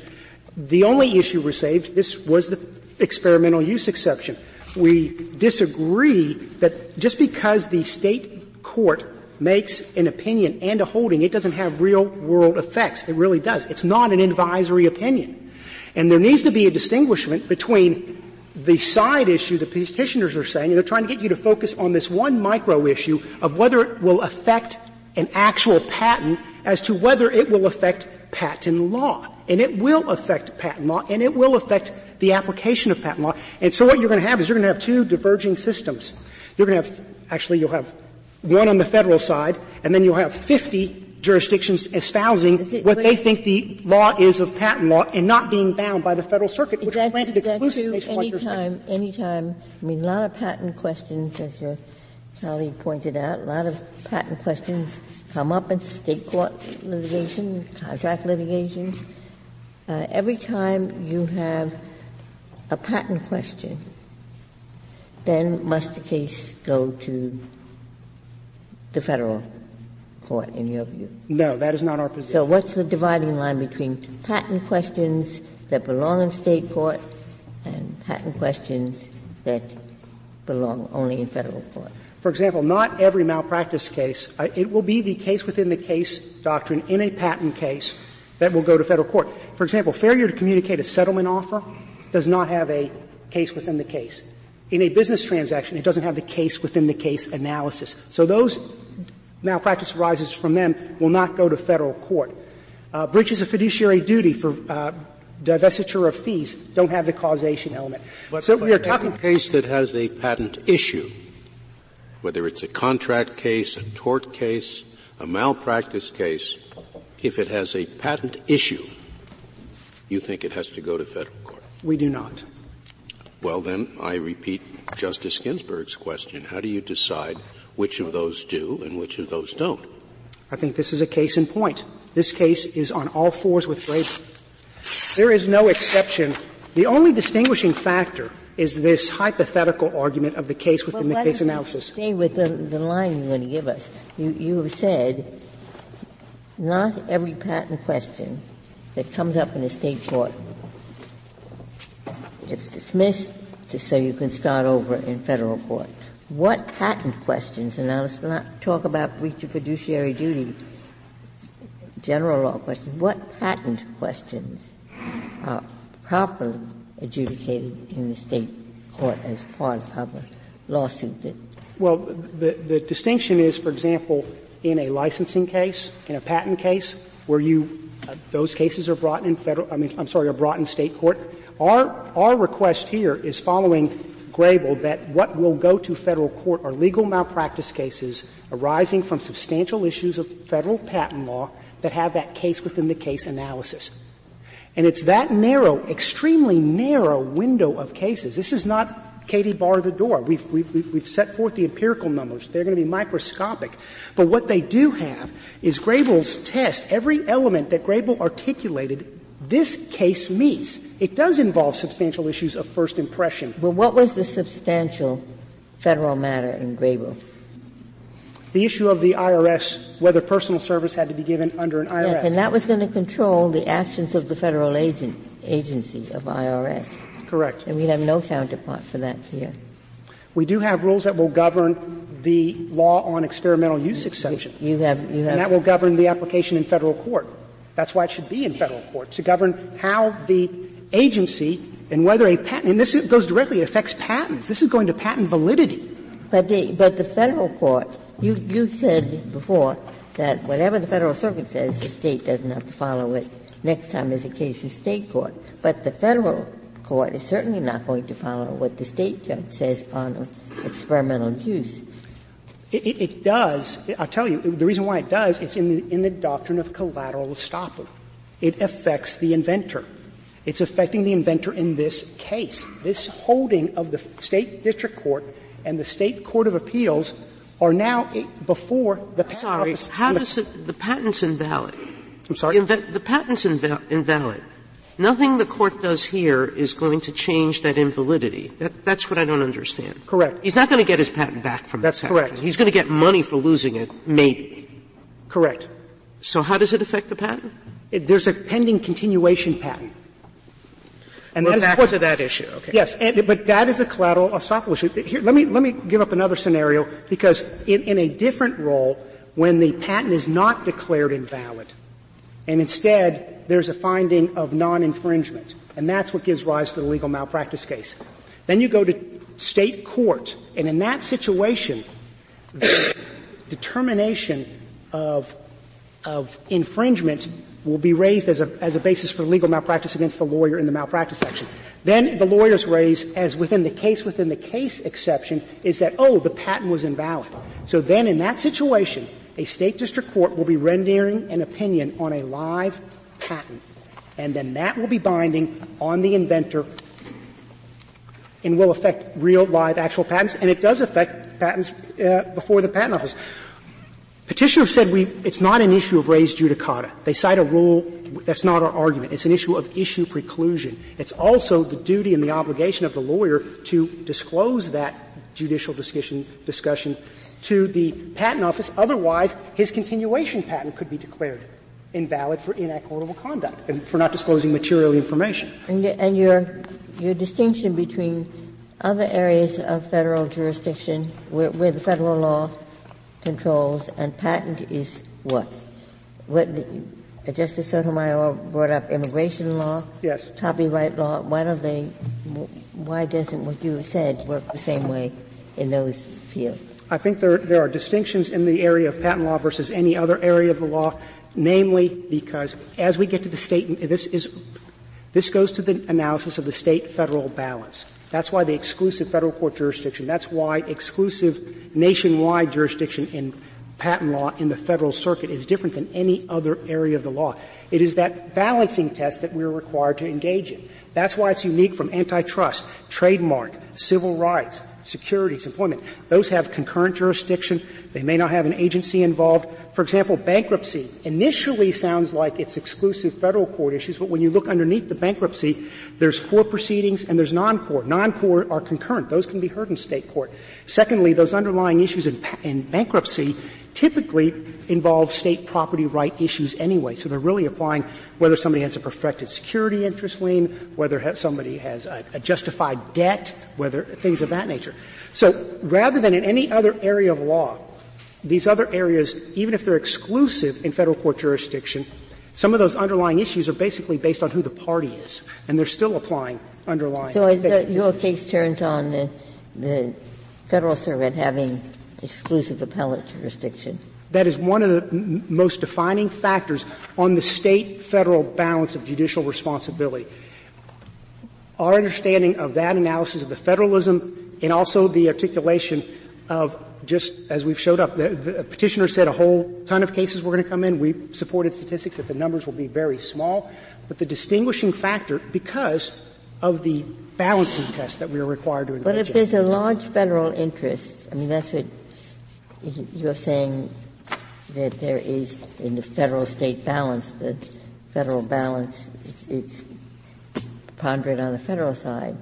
the only issue we saved, this was the experimental use exception. We disagree that just because the state court makes an opinion and a holding, it doesn't have real world effects. It really does. It's not an advisory opinion. And there needs to be a distinguishment between the side issue the petitioners are saying, and they're trying to get you to focus on this one micro issue of whether it will affect an actual patent as to whether it will affect patent law and it will affect patent law, and it will affect the application of patent law. And so what you're going to have is you're going to have two diverging systems. You're going to have, actually you'll have one on the federal side, and then you'll have 50 jurisdictions espousing it, what they think the law is of patent law and not being bound by the federal circuit, which that, granted exclusive anytime, anytime, I mean, a lot of patent questions, as your colleague pointed out, a lot of patent questions come up in state court litigation, contract litigation, uh, every time you have a patent question, then must the case go to the federal court, in your view? No, that is not our position. So what's the dividing line between patent questions that belong in state court and patent questions that belong only in federal court? For example, not every malpractice case, uh, it will be the case within the case doctrine in a patent case that will go to federal court. For example, failure to communicate a settlement offer does not have a case within the case. In a business transaction, it doesn't have the case within the case analysis. So those malpractice arises from them will not go to federal court. Uh, breaches of fiduciary duty for uh, divestiture of fees don't have the causation element. But, so we are talking a case that has a patent issue, whether it's a contract case, a tort case, a malpractice case, if it has a patent issue, you think it has to go to federal court? We do not. Well, then I repeat Justice Ginsburg's question. How do you decide which of those do and which of those don't? I think this is a case in point. This case is on all fours with Brady. There is no exception. The only distinguishing factor is this hypothetical argument of the case within well, the case analysis. Stay with the, the line you're going to give us. You, you have said not every patent question that comes up in a state court is dismissed just so you can start over in federal court. What patent questions, and now let's not talk about breach of fiduciary duty, general law questions, what patent questions are properly adjudicated in the state court as part of a lawsuit that well, the, the distinction is, for example, in a licensing case, in a patent case, where you, uh, those cases are brought in federal, I mean, I'm sorry, are brought in state court. Our, our request here is following Grable that what will go to federal court are legal malpractice cases arising from substantial issues of federal patent law that have that case within the case analysis. And it's that narrow, extremely narrow window of cases. This is not Katie bar the door. We've, we've, we've set forth the empirical numbers. They're going to be microscopic. But what they do have is Grable's test. Every element that Grable articulated, this case meets. It does involve substantial issues of first impression. But what was the substantial federal matter in Grable? The issue of the IRS, whether personal service had to be given under an IRS. Yes, and that was going to control the actions of the federal agent, agency of IRS. Correct. And we have no counterpart for that here. We do have rules that will govern the law on experimental use exception. You have, you have. And that will govern the application in federal court. That's why it should be in federal court, to govern how the agency and whether a patent, and this goes directly, it affects patents. This is going to patent validity. But the, but the federal court, you, you said before that whatever the federal circuit says, the state doesn't have to follow it next time there's a case in state court. But the federal court is certainly not going to follow what the state judge says on experimental use. It, it, it, does. I'll tell you, the reason why it does, it's in the, in the doctrine of collateral estoppel. It affects the inventor. It's affecting the inventor in this case. This holding of the state district court and the state court of appeals are now eh, before the patent Sorry, office. how does it, the patent's invalid? I'm sorry? The, the patent's inval- invalid. Nothing the court does here is going to change that invalidity. That, that's what I don't understand. Correct. He's not going to get his patent back from That's correct. action. He's going to get money for losing it, maybe. Correct. So how does it affect the patent? It, there's a pending continuation patent. And We're that is back to that issue. Okay. Yes, and, but that is a collateral estoppel issue. Here, let me, let me give up another scenario because in, in a different role, when the patent is not declared invalid, and instead there's a finding of non-infringement, and that's what gives rise to the legal malpractice case. Then you go to state court, and in that situation, the determination of, of infringement will be raised as a, as a basis for legal malpractice against the lawyer in the malpractice action. Then the lawyers raise, as within the case within the case exception, is that, oh, the patent was invalid. So then in that situation, a state district court will be rendering an opinion on a live patent. And then that will be binding on the inventor and will affect real, live, actual patents. And it does affect patents uh, before the patent office. Petitioner said we, it's not an issue of res judicata. They cite a rule, that's not our argument. It's an issue of issue preclusion. It's also the duty and the obligation of the lawyer to disclose that judicial discussion, discussion to the patent office. Otherwise, his continuation patent could be declared invalid for inequitable conduct and for not disclosing material information. And, and your, your distinction between other areas of federal jurisdiction where, where the federal law controls and patent is what? What uh, Justice Sotomayor brought up immigration law, yes, copyright law. Why don't they? Why doesn't what you said work the same way in those fields? I think there there are distinctions in the area of patent law versus any other area of the law, namely because as we get to the state, this is this goes to the analysis of the state federal balance. That's why the exclusive federal court jurisdiction, that's why exclusive nationwide jurisdiction in patent law in the federal circuit is different than any other area of the law. It is that balancing test that we're required to engage in. That's why it's unique from antitrust, trademark, civil rights, securities, employment. Those have concurrent jurisdiction. They may not have an agency involved. For example, bankruptcy initially sounds like it's exclusive federal court issues, but when you look underneath the bankruptcy, there's core proceedings and there's non-core. Non-core are concurrent. Those can be heard in state court. Secondly, those underlying issues in, in bankruptcy typically involve state property right issues anyway. So they're really applying whether somebody has a perfected security interest lien, whether somebody has a, a justified debt, whether things of that nature. So rather than in any other area of law, these other areas, even if they're exclusive in federal court jurisdiction, some of those underlying issues are basically based on who the party is, and they're still applying underlying. So the, your case turns on the, the federal circuit having exclusive appellate jurisdiction. That is one of the m- most defining factors on the state-federal balance of judicial responsibility. Our understanding of that analysis of the federalism and also the articulation of just as we've showed up, the, the petitioner said a whole ton of cases were going to come in. We supported statistics that the numbers will be very small, but the distinguishing factor, because of the balancing test that we are required to engage But if there's a large federal interest, I mean that's what you're saying that there is in the federal state balance, the federal balance, it's, it's pondered on the federal side.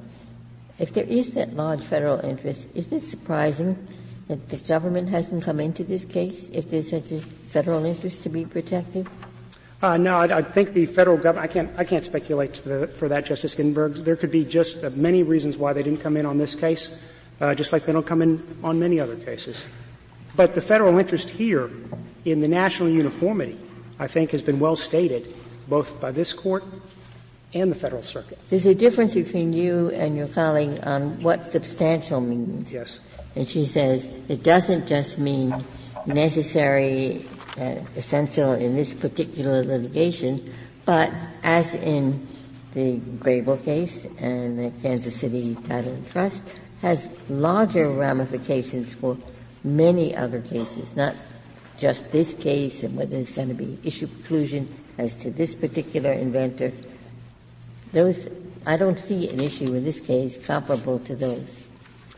If there is that large federal interest, is it surprising that the government hasn't come into this case if there's such a federal interest to be protected? Uh, no, I, I, think the federal government. I can't. I can't speculate the, for that, Justice Ginsburg. There could be just uh, many reasons why they didn't come in on this case, uh, just like they don't come in on many other cases. But the federal interest here in the national uniformity, I think, has been well stated both by this court and the federal circuit. There's a difference between you and your colleague on what substantial means. Yes. And she says it doesn't just mean necessary, uh, essential in this particular litigation, But as in the Grable case and the Kansas City Title and Trust, has larger ramifications for many other cases, not just this case and whether there's going to be issue preclusion as to this particular inventor. Those, I don't see an issue in this case comparable to those.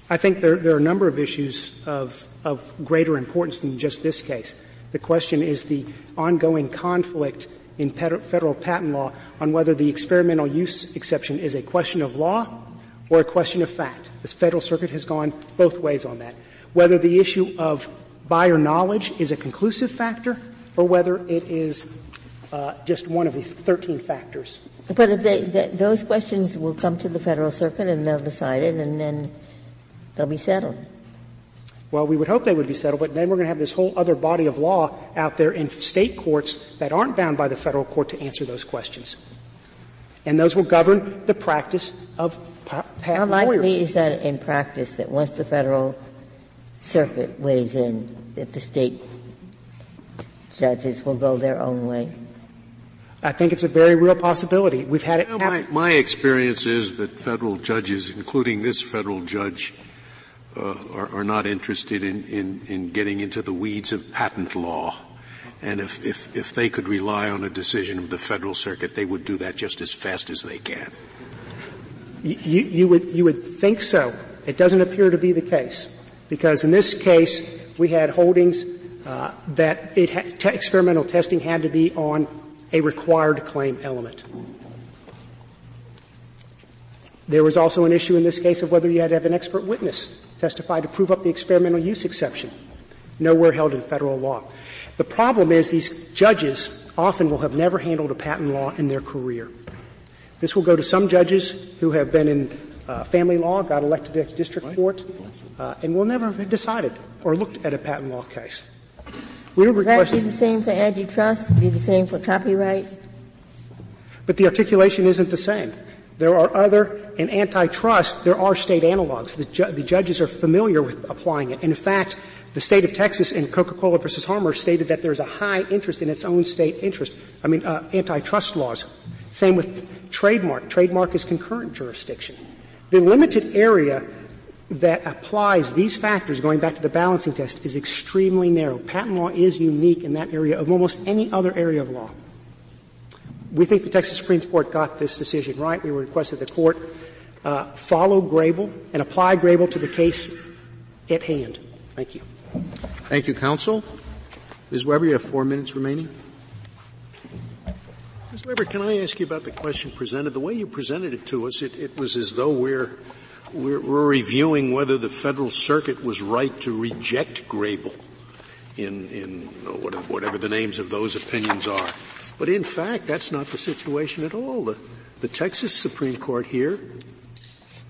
I think there, there are a number of issues of, of greater importance than just this case. The question is the ongoing conflict in federal patent law on whether the experimental use exception is a question of law or a question of fact. The Federal Circuit has gone both ways on that. Whether the issue of buyer knowledge is a conclusive factor or whether it is uh, just one of the 13 factors. But if they, those questions will come to the Federal Circuit and they'll decide it and then they'll be settled. Well, we would hope they would be settled, but then we're going to have this whole other body of law out there in state courts that aren't bound by the federal court to answer those questions. And those will govern the practice of patent How likely is that in practice that once the federal circuit weighs in, that the state judges will go their own way? I think it's a very real possibility. We've had it. my, my experience is that federal judges, including this federal judge, uh, are, are, not interested in, in, in getting into the weeds of patent law. And if, if, if they could rely on a decision of the federal circuit, they would do that just as fast as they can. You, you, would, you would think so. It doesn't appear to be the case. Because in this case, we had holdings uh, that it ha- t- experimental testing had to be on a required claim element. There was also an issue in this case of whether you had to have an expert witness testify to prove up the experimental use exception. Nowhere held in federal law. The problem is these judges often will have never handled a patent law in their career. This will go to some judges who have been in uh, family law, got elected to district court, uh, and will never have decided or looked at a patent law case. We would request that be the same for antitrust, be the same for copyright? But the articulation isn't the same. There are other, in antitrust, there are state analogs. The, ju- the judges are familiar with applying it. In fact, the state of Texas in Coca-Cola versus Harmar stated that there's a high interest in its own state interest. I mean, uh, antitrust laws. Same with trademark. Trademark is concurrent jurisdiction. The limited area that applies these factors, going back to the balancing test, is extremely narrow. Patent law is unique in that area of almost any other area of law. We think the Texas Supreme Court got this decision right. We requested the court uh, follow Grable and apply Grable to the case at hand. Thank you. Thank you, counsel. Ms. Webre, you have four minutes remaining. Ms. Webre, can I ask you about the question presented? The way you presented it to us, it, it was as though we're, we're, we're, reviewing whether the Federal Circuit was right to reject Grable in, in whatever, whatever the names of those opinions are. But in fact, that's not the situation at all. The, the Texas Supreme Court here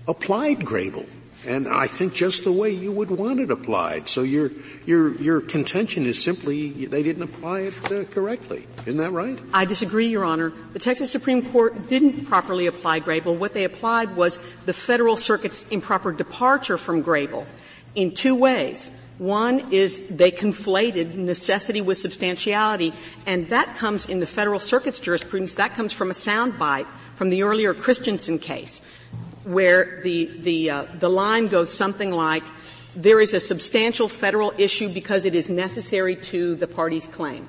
applied Grable and I think just the way you would want it applied. So your your your contention is simply they didn't apply it uh, correctly. Isn't that right? I disagree, Your Honor. The Texas Supreme Court didn't properly apply Grable. What they applied was the Federal Circuit's improper departure from Grable in two ways. One is they conflated necessity with substantiality, and that comes in the Federal Circuit's jurisprudence. That comes from a soundbite from the earlier Christianson case where the, the, uh, the line goes something like, there is a substantial federal issue because it is necessary to the party's claim.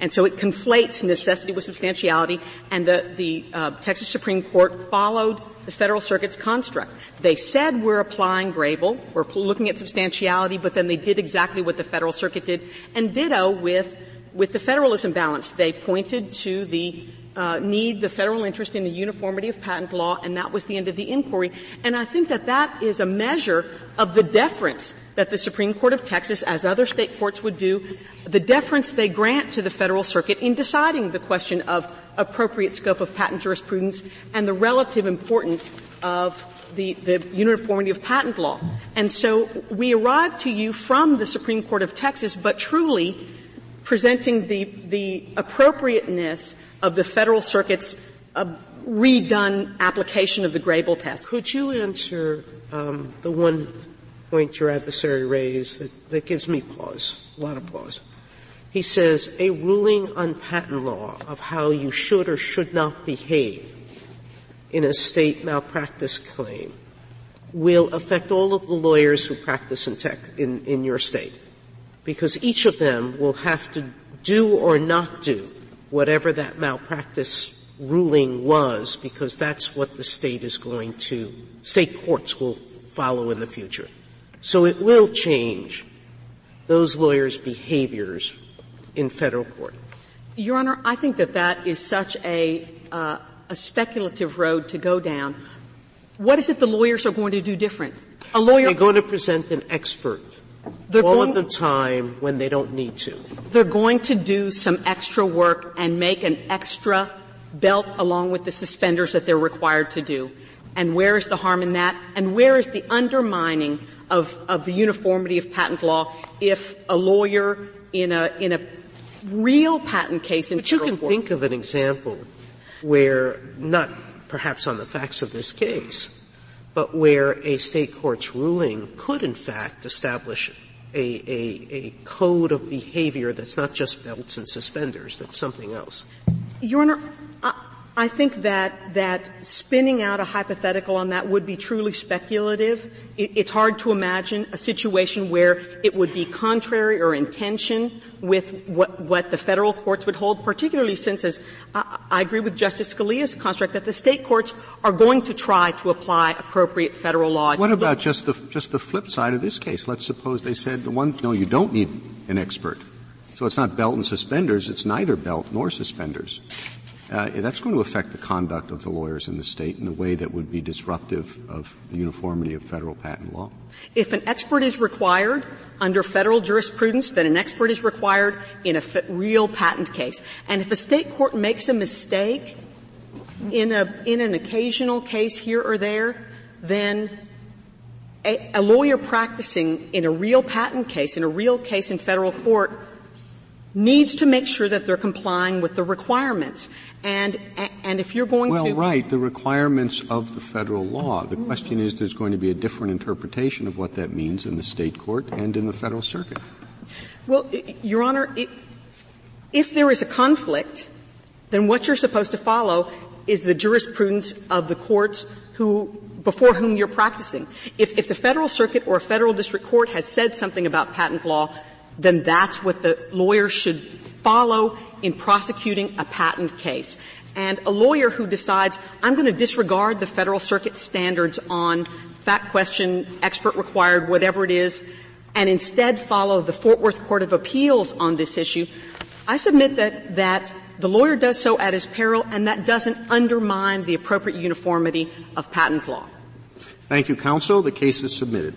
And so it conflates necessity with substantiality, and the, the uh, Texas Supreme Court followed the Federal Circuit's construct. They said we're applying Grable, we're looking at substantiality, but then they did exactly what the Federal Circuit did, and ditto with with the federalism balance. They pointed to the uh, need the federal interest in the uniformity of patent law, and that was the end of the inquiry. And I think that that is a measure of the deference that the Supreme Court of Texas, as other state courts would do, the deference they grant to the federal circuit in deciding the question of appropriate scope of patent jurisprudence and the relative importance of the, the, uniformity of patent law. And so we arrive to you from the Supreme Court of Texas, but truly presenting the, the appropriateness of the Federal Circuit's uh, redone application of the Grable test. Could you answer um, the one point your adversary raised that, that gives me pause, a lot of pause? He says a ruling on patent law of how you should or should not behave in a state malpractice claim will affect all of the lawyers who practice in tech in, in your state. Because each of them will have to do or not do whatever that malpractice ruling was because that's what the state is going to, state courts will follow in the future. So it will change those lawyers' behaviors in federal court. Your Honor, I think that that is such a, uh, a speculative road to go down. What is it the lawyers are going to do different? A lawyer. They're going to present an expert they're all going, of the time when they don't need to. They're going to do some extra work and make an extra belt along with the suspenders that they're required to do. And where is the harm in that? And where is the undermining of, of the uniformity of patent law if a lawyer in a, in a real patent case in But you can court, think of an example where, not perhaps on the facts of this case, but where a state court's ruling could in fact establish a, a, a code of behavior that's not just belts and suspenders, that's something else. Your Honor, I, think that, that spinning out a hypothetical on that would be truly speculative. It, it's hard to imagine a situation where it would be contrary or in tension with what, what the federal courts would hold, particularly since, as I, I agree with Justice Scalia's construct, that the state courts are going to try to apply appropriate federal law. What about just the, just the flip side of this case? Let's suppose they said the one, no, you don't need an expert. So it's not belt and suspenders, it's neither belt nor suspenders. Uh, that's going to affect the conduct of the lawyers in the state in a way that would be disruptive of the uniformity of federal patent law. If an expert is required under federal jurisprudence, then an expert is required in a real patent case. And if a state court makes a mistake in a in an occasional case here or there, then a, a lawyer practicing in a real patent case, in a real case in federal court, needs to make sure that they're complying with the requirements. And, and if you're going well, to. Well, right, the requirements of the federal law. The question is there's going to be a different interpretation of what that means in the state court and in the federal circuit. Well, Your Honor, it, if there is a conflict, then what you're supposed to follow is the jurisprudence of the courts who, before whom you're practicing. If, if the federal circuit or a federal district court has said something about patent law, then that's what the lawyer should follow in prosecuting a patent case. And a lawyer who decides, I'm going to disregard the federal circuit standards on fact question, expert required, whatever it is, and instead follow the Fort Worth Court of Appeals on this issue, I submit that, that the lawyer does so at his peril and that doesn't undermine the appropriate uniformity of patent law. Thank you, counsel. The case is submitted.